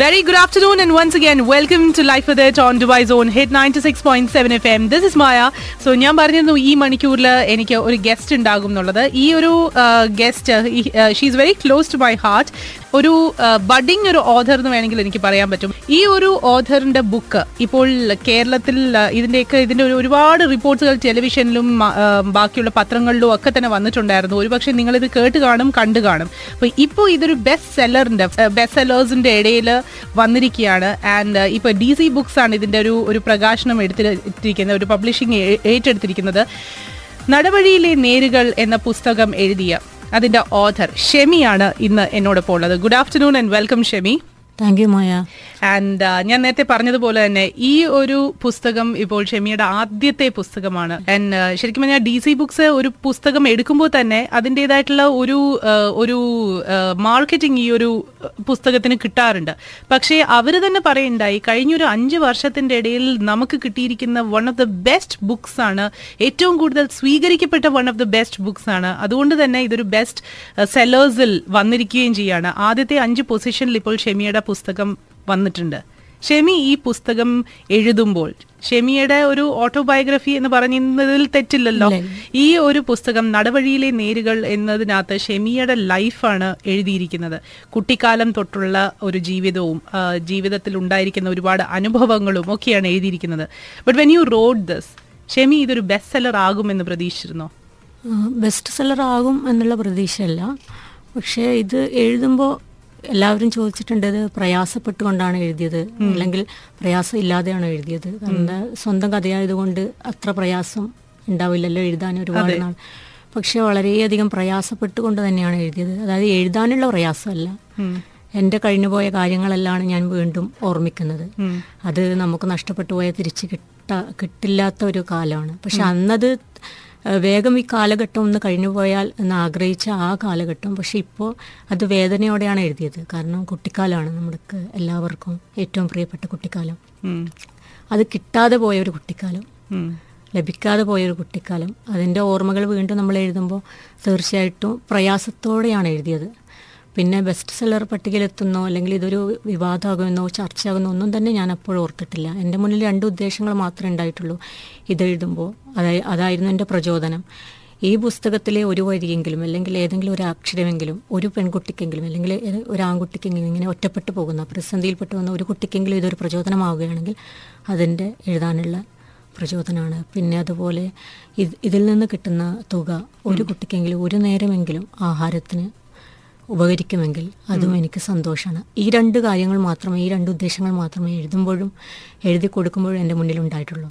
Very good afternoon, and once again, welcome to Life with It on Dubai Zone Hit 96.7 FM. This is Maya. So ഞാൻ പറഞ്ഞിരുന്നു ഈ മണിക്കൂറിൽ എനിക്ക് ഒരു guest ഉണ്ടാകും എന്നുള്ളത് ഈ ഒരു guest she's very close to my heart ഒരു ബഡിങ് ഒരു ഓഥർ എന്ന് വേണമെങ്കിൽ എനിക്ക് പറയാൻ പറ്റും. ഈ ഒരു ഓഥറിന്റെ ബുക്ക് ഇപ്പോൾ കേരളത്തിൽ ഇതിന്റെയൊക്കെ ഇതിന്റെ ഒരു ഒരുപാട് റിപ്പോർട്ടുകൾ ടെലിവിഷനിലും ബാക്കിയുള്ള പത്രങ്ങളിലും ഒക്കെ തന്നെ വന്നിട്ടുണ്ടായിരുന്നു. ഒരുപക്ഷെ നിങ്ങൾ ഇത് കേട്ട് കാണും കണ്ടു കാണും. അപ്പൊ ഇപ്പോൾ ഇതൊരു ബെസ്റ്റ് സെല്ലറിന്റെ ബെസ്റ്റ് സെല്ലേഴ്സിന്റെ ഇടയിൽ വന്നിരിക്കുകയാണ്. ആൻഡ് ഇപ്പൊ ഡി സി ബുക്സ് ആണ് ഇതിന്റെ ഒരു ഒരു പ്രകാശനം എടുത്തിരിക്കുന്നത് ഒരു പബ്ലിഷിംഗ് ഏറ്റെടുത്തിരിക്കുന്നത്. നടവഴിയിലെ നേരുകൾ എന്ന പുസ്തകം എഴുതിയ അതിന്റെ ഓഥർ ഷെമിയാണ് ഇന്ന് എന്നോടൊപ്പം ഉള്ളത്. Good afternoon and welcome Shemi thank you Maya and ഞാൻ നേരത്തെ പറഞ്ഞതുപോലെ തന്നെ ഈ ഒരു പുസ്തകം ഇപ്പോൾ ഷെമിയുടെ ആദ്യത്തെ പുസ്തകമാണ്. ആൻഡ് ശരിക്കും പറഞ്ഞാൽ ഡി സി ബുക്സ് ഒരു പുസ്തകം എടുക്കുമ്പോൾ തന്നെ അതിന്റെതായിട്ടുള്ള ഒരു ഒരു മാർക്കറ്റിംഗ് ഈ ഒരു പുസ്തകത്തിന് കിട്ടാറുണ്ട്. പക്ഷേ അവർ തന്നെ പറയുണ്ടായി കഴിഞ്ഞൊരു അഞ്ച് വർഷത്തിന്റെ ഇടയിൽ നമുക്ക് കിട്ടിയിരിക്കുന്ന one of the best books ആണ് ഏറ്റവും കൂടുതൽ സ്വീകരിക്കപ്പെട്ട one of the best books ആണ്. അതുകൊണ്ട് തന്നെ ഇതൊരു ബെസ്റ്റ് സെല്ലേഴ്സിൽ വന്നിരിക്കുകയും ചെയ്യാണ്. ആദ്യത്തെ അഞ്ച് പൊസിഷനിൽ ഇപ്പോൾ ഷെമിയുടെ പുസ്തകം വന്നിട്ടുണ്ട്. ഷെമി ഈ പുസ്തകം എഴുതുമ്പോൾ ഷെമിയുടെ ഒരു ഓട്ടോബയോഗ്രഫി എന്ന് പറയുന്നതിൽ തെറ്റില്ലല്ലോ? ഈ ഒരു പുസ്തകം നടവഴിയിലെ നേരുകൾ എന്നതിനകത്ത് ഷെമിയുടെ ലൈഫാണ് എഴുതിയിരിക്കുന്നത്. കുട്ടിക്കാലം തൊട്ടുള്ള ഒരു ജീവിതവും ജീവിതത്തിൽ ഉണ്ടായിരിക്കുന്ന ഒരുപാട് അനുഭവങ്ങളും ഒക്കെയാണ് എഴുതിയിരിക്കുന്നത്. But when you read this Shemi ഇതൊരു ബെസ്റ്റ് സെല്ലർ ആകുമെന്ന് പ്രതീക്ഷിച്ചിരുന്നോ? ബെസ്റ്റ് സെല്ലർ ആകും എന്നുള്ള പ്രതീക്ഷയല്ല. പക്ഷേ ഇത് എഴുതുമ്പോൾ എല്ലാവരും ചോദിച്ചിട്ടുണ്ട് ഇത് പ്രയാസപ്പെട്ടുകൊണ്ടാണ് എഴുതിയത്. അല്ലെങ്കിൽ പ്രയാസം ഇല്ലാതെയാണ് എഴുതിയത്. കാരണം സ്വന്തം കഥയായതുകൊണ്ട് അത്ര പ്രയാസം ഉണ്ടാവില്ലല്ലോ എഴുതാൻ ഒരുപാട് നാൾ. പക്ഷെ വളരെയധികം പ്രയാസപ്പെട്ടുകൊണ്ട് തന്നെയാണ് എഴുതിയത്. അതായത് എഴുതാനുള്ള പ്രയാസമല്ല. എന്റെ കഴിഞ്ഞുപോയ കാര്യങ്ങളെല്ലാം ഞാൻ വീണ്ടും ഓർമ്മിക്കുന്നത്. അത് നമുക്ക് നഷ്ടപ്പെട്ടു പോയ തിരിച്ച് കിട്ട കിട്ടില്ലാത്ത ഒരു കാലമാണ്. പക്ഷെ അന്നത് വേഗം ഈ കാലഘട്ടം ഒന്ന് കഴിഞ്ഞു പോയാൽ എന്ന് ആഗ്രഹിച്ച ആ കാലഘട്ടം. പക്ഷെ ഇപ്പോൾ അത് വേദനയോടെയാണ് എഴുതിയത്. കാരണം കുട്ടിക്കാലമാണ് നമ്മൾക്ക് എല്ലാവർക്കും ഏറ്റവും പ്രിയപ്പെട്ട കുട്ടിക്കാലം. അത് കിട്ടാതെ പോയ ഒരു കുട്ടിക്കാലം. ലഭിക്കാതെ പോയൊരു കുട്ടിക്കാലം. അതിന്റെ ഓർമ്മകൾ വീണ്ടും നമ്മൾ എഴുതുമ്പോൾ തീർച്ചയായിട്ടും പ്രയാസത്തോടെയാണ് എഴുതിയത്. പിന്നെ ബെസ്റ്റ് സെല്ലർ പട്ടികയിലെത്തുന്നോ അല്ലെങ്കിൽ ഇതൊരു വിവാദമാകുമെന്നോ ചർച്ചയാകുന്നോ ഒന്നും തന്നെ ഞാൻ അപ്പോഴും ഓർത്തിട്ടില്ല. എന്റെ മുന്നിൽ രണ്ട് ഉദ്ദേശങ്ങൾ മാത്രമേ ഉണ്ടായിട്ടുള്ളൂ ഇതെഴുതുമ്പോൾ. അതായി അതായിരുന്നു എന്റെ പ്രചോദനം. ഈ പുസ്തകത്തിലെ ഒരു വരിയെങ്കിലും അല്ലെങ്കിൽ ഏതെങ്കിലും ഒരു അക്ഷരമെങ്കിലും ഒരു പെൺകുട്ടിക്കെങ്കിലും അല്ലെങ്കിൽ ഒരു ആൺകുട്ടിക്കെങ്കിലും ഇങ്ങനെ ഒറ്റപ്പെട്ടു പോകുന്ന പ്രതിസന്ധിയിൽപ്പെട്ടു വന്ന ഒരു കുട്ടിക്കെങ്കിലും ഇതൊരു പ്രചോദനമാവുകയാണെങ്കിൽ അതിന്റെ എഴുതാനുള്ള പ്രചോദനമാണ്. പിന്നെ അതുപോലെ ഇതിൽ നിന്ന് കിട്ടുന്ന തുക ഒരു കുട്ടിക്കെങ്കിലും ഒരു നേരമെങ്കിലും ആഹാരത്തിന് ഉപകരിക്കുമെങ്കിൽ അതും എനിക്ക് സന്തോഷമാണ് ഈ രണ്ട് കാര്യങ്ങൾ മാത്രമേ ഈ രണ്ട് ഉദ്ദേശങ്ങൾ മാത്രമേ എഴുതുമ്പോഴും എഴുതി കൊടുക്കുമ്പോഴും എന്റെ മുന്നിൽ ഉണ്ടായിട്ടുള്ളൂ.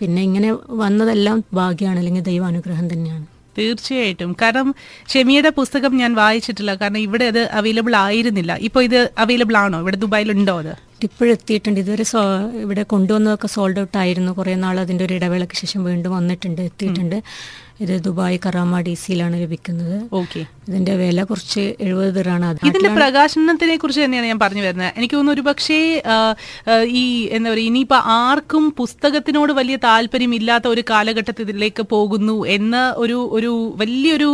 പിന്നെ ഇങ്ങനെ വന്നതെല്ലാം ഭാഗ്യമാണ് അല്ലെങ്കിൽ ദൈവാനുഗ്രഹം തന്നെയാണ്. തീർച്ചയായിട്ടും. കാരണം ഷെമിയുടെ പുസ്തകം ഞാൻ വായിച്ചിട്ടില്ല. കാരണം ഇവിടെ അത് അവൈലബിൾ ആയിരുന്നില്ല. ഇപ്പോൾ ഇത് അവൈലബിൾ ആണോ? ഇവിടെ ദുബായിൽ ഉണ്ടോ അത്? ഇപ്പോഴെത്തിയിട്ടുണ്ട്. ഇതുവരെ സോ ഇവിടെ കൊണ്ടുവന്നതൊക്കെ സോൾഡ് ഔട്ട് ആയിരുന്നു. കുറേ നാൾ അതിന്റെ ഒരു ഇടവേളയ്ക്ക് ശേഷം വീണ്ടും വന്നിട്ടുണ്ട് എത്തിയിട്ടുണ്ട്. ഇത് ദുബായ് കറാമ ഡി സിയിലാണ് ലഭിക്കുന്നത്. ഓക്കെ. ഇതിന്റെ വില കുറച്ച് എഴുപത് ദിറാണ്. ഇതിന്റെ പ്രകാശനത്തിനെ കുറിച്ച് തന്നെയാണ് ഞാൻ പറഞ്ഞു വരുന്നത്. എനിക്ക് തോന്നുന്നു ഒരു പക്ഷേ ഈ എന്താ പറയുക ഇനിയിപ്പോ ആർക്കും പുസ്തകത്തിനോട് വലിയ താല്പര്യം ഇല്ലാത്ത ഒരു കാലഘട്ടത്തിലേക്ക് പോകുന്നു എന്ന ഒരു ഒരു വലിയൊരു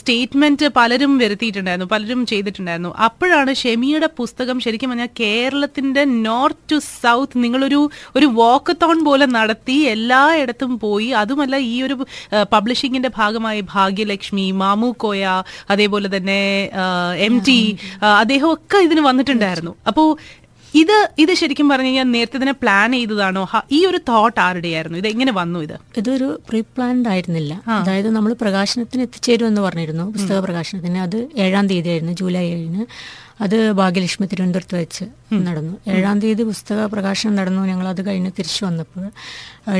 സ്റ്റേറ്റ്മെന്റ് പലരും വരുത്തിയിട്ടുണ്ടായിരുന്നു പലരും ചെയ്തിട്ടുണ്ടായിരുന്നു. അപ്പോഴാണ് ഷെമിയുടെ പുസ്തകം ശരിക്കും പറഞ്ഞാൽ കേരളത്തിന്റെ നോർത്ത് ടു സൗത്ത് നിങ്ങളൊരു ഒരു വാക്കത്തോൺ പോലെ നടത്തി എല്ലായിടത്തും പോയി. അതുമല്ല ഈ ഒരു പബ്ലിഷിങ്ങിന്റെ ഭാഗമായി ഭാഗ്യലക്ഷ്മി മാമു കോയ അതേപോലെ തന്നെ എം ടി അദ്ദേഹം ഒക്കെ ഇതിന് വന്നിട്ടുണ്ടായിരുന്നു. അപ്പോ ഇത് ഇത് ശരിക്കും പറഞ്ഞു കഴിഞ്ഞാൽ നേരത്തെ തന്നെ പ്ലാൻ ചെയ്തതാണോ? ഈ ഒരു തോട്ട് ആരുടെയായിരുന്നു? ഇത് എങ്ങനെ വന്നു ഇത്? ഇതൊരു പ്രീ പ്ലാൻഡ് ആയിരുന്നില്ല അതായത് നമ്മൾ പ്രകാശനത്തിന് എത്തിച്ചേരും എന്ന് പറഞ്ഞിരുന്നു പുസ്തക പ്രകാശനത്തിന്. അത് ഏഴാം തീയതി ആയിരുന്നു ജൂലൈ ഏഴിന്. അത് ഭാഗ്യലക്ഷ്മി തിരുവനന്തപുരത്ത് വെച്ച് നടന്നു. ഏഴാം തീയതി പുസ്തക പ്രകാശനം നടന്നു. ഞങ്ങൾ അത് കഴിഞ്ഞ് തിരിച്ചു വന്നപ്പോൾ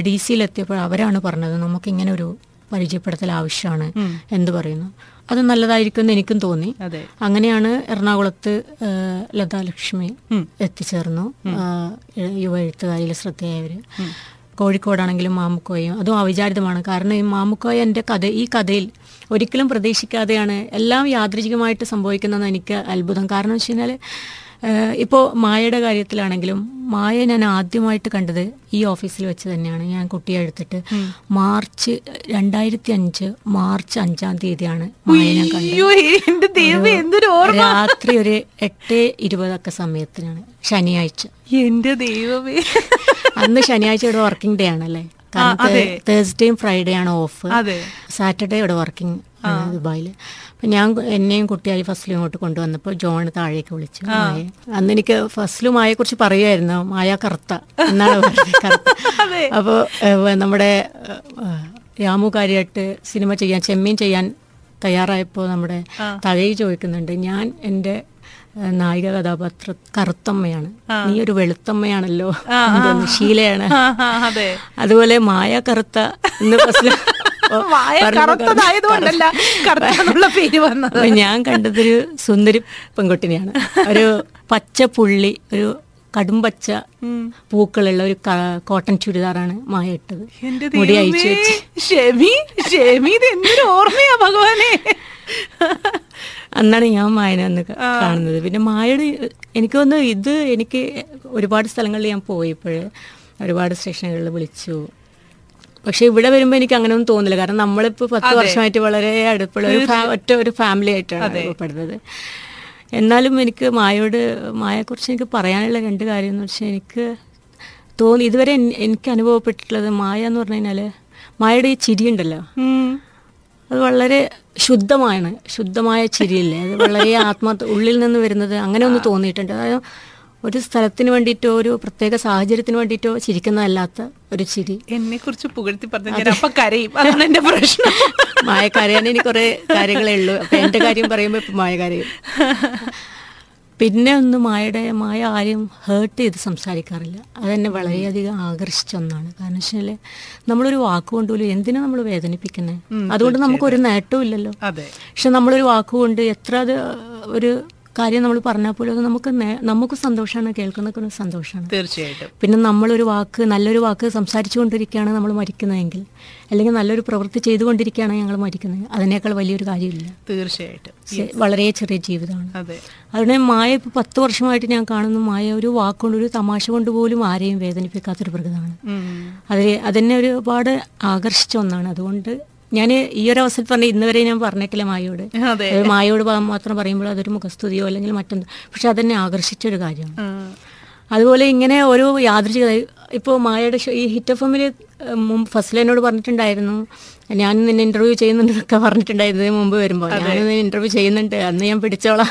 ഡി സിയിലെത്തിയപ്പോൾ അവരാണ് പറഞ്ഞത് നമുക്കിങ്ങനെ ഒരു പരിചയപ്പെടുത്തൽ ആവശ്യമാണ് എന്ന് പറയുന്നു. അത് നല്ലതായിരിക്കും എന്ന് എനിക്കും തോന്നി. അങ്ങനെയാണ് എറണാകുളത്ത് ലതാലക്ഷ്മി എത്തിച്ചേർന്നു. യുവ എഴുത്തുകാരിയിൽ ശ്രദ്ധയായവര് കോഴിക്കോടാണെങ്കിലും മാമുക്കോയും. അതും അവിചാരിതമാണ്. കാരണം ഈ മാമുക്കോയ എന്റെ കഥ ഈ കഥയിൽ ഒരിക്കലും പ്രതീക്ഷിക്കാതെയാണ് എല്ലാം യാദൃചികമായിട്ട് സംഭവിക്കുന്നതെന്ന് എനിക്ക് അത്ഭുതം. കാരണം വെച്ച് കഴിഞ്ഞാൽ ഇപ്പോൾ മായയുടെ കാര്യത്തിലാണെങ്കിലും മായ ഞാൻ ആദ്യമായിട്ട് കണ്ടത് ഈ ഓഫീസിൽ വെച്ച് തന്നെയാണ്. ഞാൻ കുട്ടിയെ എടുത്തിട്ട് മാർച്ച് രണ്ടായിരത്തി അഞ്ച് മാർച്ച് അഞ്ചാം തീയതിയാണ് മായ ഞാൻ കണ്ടത്. രാത്രി ഒരു എട്ട് ഇരുപതൊക്കെ സമയത്തിനാണ് ശനിയാഴ്ച. എന്റെ ദൈവമേ. അന്ന് ശനിയാഴ്ച ഇവിടെ വർക്കിംഗ് ഡേ ആണല്ലേ. തേഴ്സ്ഡേയും ഫ്രൈഡേ ആണ് ഓഫ് സാറ്റർഡേ ഇവിടെ വർക്കിംഗ് ദുബായിൽ ഞാൻ എന്നെയും കുട്ടിയായി ഫസ്റ്റിലും ഇങ്ങോട്ട് കൊണ്ടുവന്നപ്പോൾ ജോൺ താഴേക്ക് വിളിച്ചു. അന്ന് എനിക്ക് ഫസ്റ്റിലും മായയെ കുറിച്ച് പറയുമായിരുന്നു മായ കറുത്ത എന്നാണ് കറുത്ത. അതെ. അപ്പോൾ നമ്മുടെ രാമുകാരിയായിട്ട് രാമു സിനിമ ചെയ്യാൻ ചെമ്മീൻ ചെയ്യാൻ തയ്യാറായപ്പോൾ നമ്മുടെ തഴയി ചോദിക്കുന്നുണ്ട്. ഞാൻ എന്റെ നായിക കഥാപാത്ര കറുത്തമ്മയാണ്. നീ ഒരു വെളുത്തമ്മയാണല്ലോ ശീലയാണ്. അതുപോലെ മായ കറുത്ത എന്ന് കറുത്തതായതുകൊണ്ടല്ല കറുത്ത പേര് വന്നത്. ഞാൻ കണ്ടതൊരു സുന്ദരി പെൺകുട്ടിനെയാണ്. ഒരു പച്ച പുള്ളി ഒരു കടും പച്ച പൂക്കളുള്ള ഒരു കോട്ടൺ ചുരിദാറാണ് മായ ഇട്ടത്. മുടി അയച്ചു വെച്ച്. ഷെമി ഷെമി ഇത് എന്തൊരു ഓർമ്മയാ ഭഗവാനെ. അന്നാണ് ഞാൻ മായനെ അന്ന് കാണുന്നത്. പിന്നെ മായയുടെ എനിക്ക് തോന്നുന്നു ഇത് എനിക്ക് ഒരുപാട് സ്ഥലങ്ങളിൽ ഞാൻ പോയപ്പോൾ ഒരുപാട് സ്റ്റേഷനുകളിൽ വിളിച്ചു. പക്ഷെ ഇവിടെ വരുമ്പോൾ എനിക്ക് അങ്ങനെ ഒന്നും തോന്നില്ല. കാരണം നമ്മളിപ്പോൾ പത്ത് വർഷമായിട്ട് വളരെ അടുപ്പുള്ള ഒരു ഒറ്റ ഒരു ഫാമിലി ആയിട്ടാണ് അനുഭവപ്പെടുന്നത്. എന്നാലും എനിക്ക് മായയോട് മായയെക്കുറിച്ച് എനിക്ക് പറയാനുള്ള രണ്ട് കാര്യം എന്ന് വെച്ചാൽ എനിക്ക് തോന്നി ഇതുവരെ എനിക്ക് അനുഭവപ്പെട്ടിട്ടുള്ളത് മായ എന്ന് പറഞ്ഞു കഴിഞ്ഞാൽ മായയുടെ ഈ ചിരി ഉണ്ടല്ലോ. അത് വളരെ ശുദ്ധമാണ്. ശുദ്ധമായ ചിരിയില്ലേ? അത് വളരെ ആത്മാർത്ഥ ഉള്ളിൽ നിന്ന് വരുന്നത് അങ്ങനെ ഒന്ന് തോന്നിയിട്ടുണ്ട്. അതായത് ഒരു സ്ഥലത്തിന് വേണ്ടിയിട്ടോ ഒരു പ്രത്യേക സാഹചര്യത്തിന് വേണ്ടിയിട്ടോ ചിരിക്കുന്നതല്ലാത്ത ഒരു ചിരി. എന്നെ കുറിച്ച് പുകഴ്ത്തി പറഞ്ഞു ഞാൻ അപ്പൊ കരയും. അതാണ് എന്റെ പ്രശ്നം. മായ കരയാൻ ഇനി കുറെ കാര്യങ്ങളേ ഉള്ളൂ. അപ്പൊ എന്റെ കാര്യം പറയുമ്പോൾ ഇപ്പൊ മായ കരയും. പിന്നെ ഒന്ന് മായയുടെ മായ ആരും ഹേർട്ട് ചെയ്ത് സംസാരിക്കാറില്ല. അതെന്നെ വളരെയധികം ആകർഷിച്ച ഒന്നാണ്. കാരണം വെച്ചാൽ നമ്മളൊരു വാക്കുകൊണ്ട് പോലും എന്തിനാ നമ്മൾ വേദനിപ്പിക്കുന്നത് അതുകൊണ്ട് നമുക്കൊരു നേട്ടവും ഇല്ലല്ലോ. പക്ഷെ നമ്മളൊരു വാക്കുകൊണ്ട് എത്ര അത് ഒരു കാര്യം നമ്മൾ പറഞ്ഞാൽ പോലും നമുക്ക് നമുക്ക് സന്തോഷമാണ് കേൾക്കുന്നതൊക്കെ ഒരു സന്തോഷമാണ് തീർച്ചയായിട്ടും. പിന്നെ നമ്മളൊരു വാക്ക് നല്ലൊരു വാക്ക് സംസാരിച്ചുകൊണ്ടിരിക്കുകയാണ് നമ്മൾ മരിക്കുന്നതെങ്കിൽ അല്ലെങ്കിൽ നല്ലൊരു പ്രവൃത്തി ചെയ്തുകൊണ്ടിരിക്കുകയാണ് ഞങ്ങൾ മരിക്കുന്നത്. അതിനേക്കാൾ വലിയൊരു കാര്യമില്ല. തീർച്ചയായിട്ടും. വളരെ ചെറിയ ജീവിതമാണ്. അതുകൊണ്ട് മായ ഇപ്പോൾ പത്ത് വർഷമായിട്ട് ഞാൻ കാണുന്നു മായ ഒരു വാക്കുകൊണ്ട് ഒരു തമാശ കൊണ്ട് പോലും ആരെയും വേദനിപ്പിക്കാത്തൊരു പ്രകൃതമാണ്. അതിൽ അതെന്നെ ഒരുപാട് ആകർഷിച്ച ഒന്നാണ്. അതുകൊണ്ട് ഞാൻ ഈ ഒരു അവസരത്തിൽ പറഞ്ഞ ഇന്ന് വരെ ഞാൻ പറഞ്ഞേക്കില്ല മായയോട് അതെ. മായയോട് മാത്രം പറയുമ്പോൾ അതൊരു മുഖസ്തുതിയോ അല്ലെങ്കിൽ മറ്റൊന്ന്. പക്ഷെ അതെന്നെ ആകർഷിച്ച ഒരു കാര്യമാണ് അതുപോലെ ഇങ്ങനെ ഒരു യാദൃശ്ചിക ഇപ്പോൾ മായയുടെ ഷോ ഈ ഹിറ്റ് എഫ് എമ്മിൽ മുമ്പ് ഫസ്റ്റിൽ എന്നോട് പറഞ്ഞിട്ടുണ്ടായിരുന്നു. ഞാൻ നിന്നെ ഇന്റർവ്യൂ ചെയ്യുന്നുണ്ടെന്നൊക്കെ പറഞ്ഞിട്ടുണ്ടായിരുന്നു ഇതിന് മുമ്പ് വരുമ്പോൾ ഞാൻ നിന്നെ ഇന്റർവ്യൂ ചെയ്യുന്നുണ്ട്. അന്ന് ഞാൻ പിടിച്ചോളാം.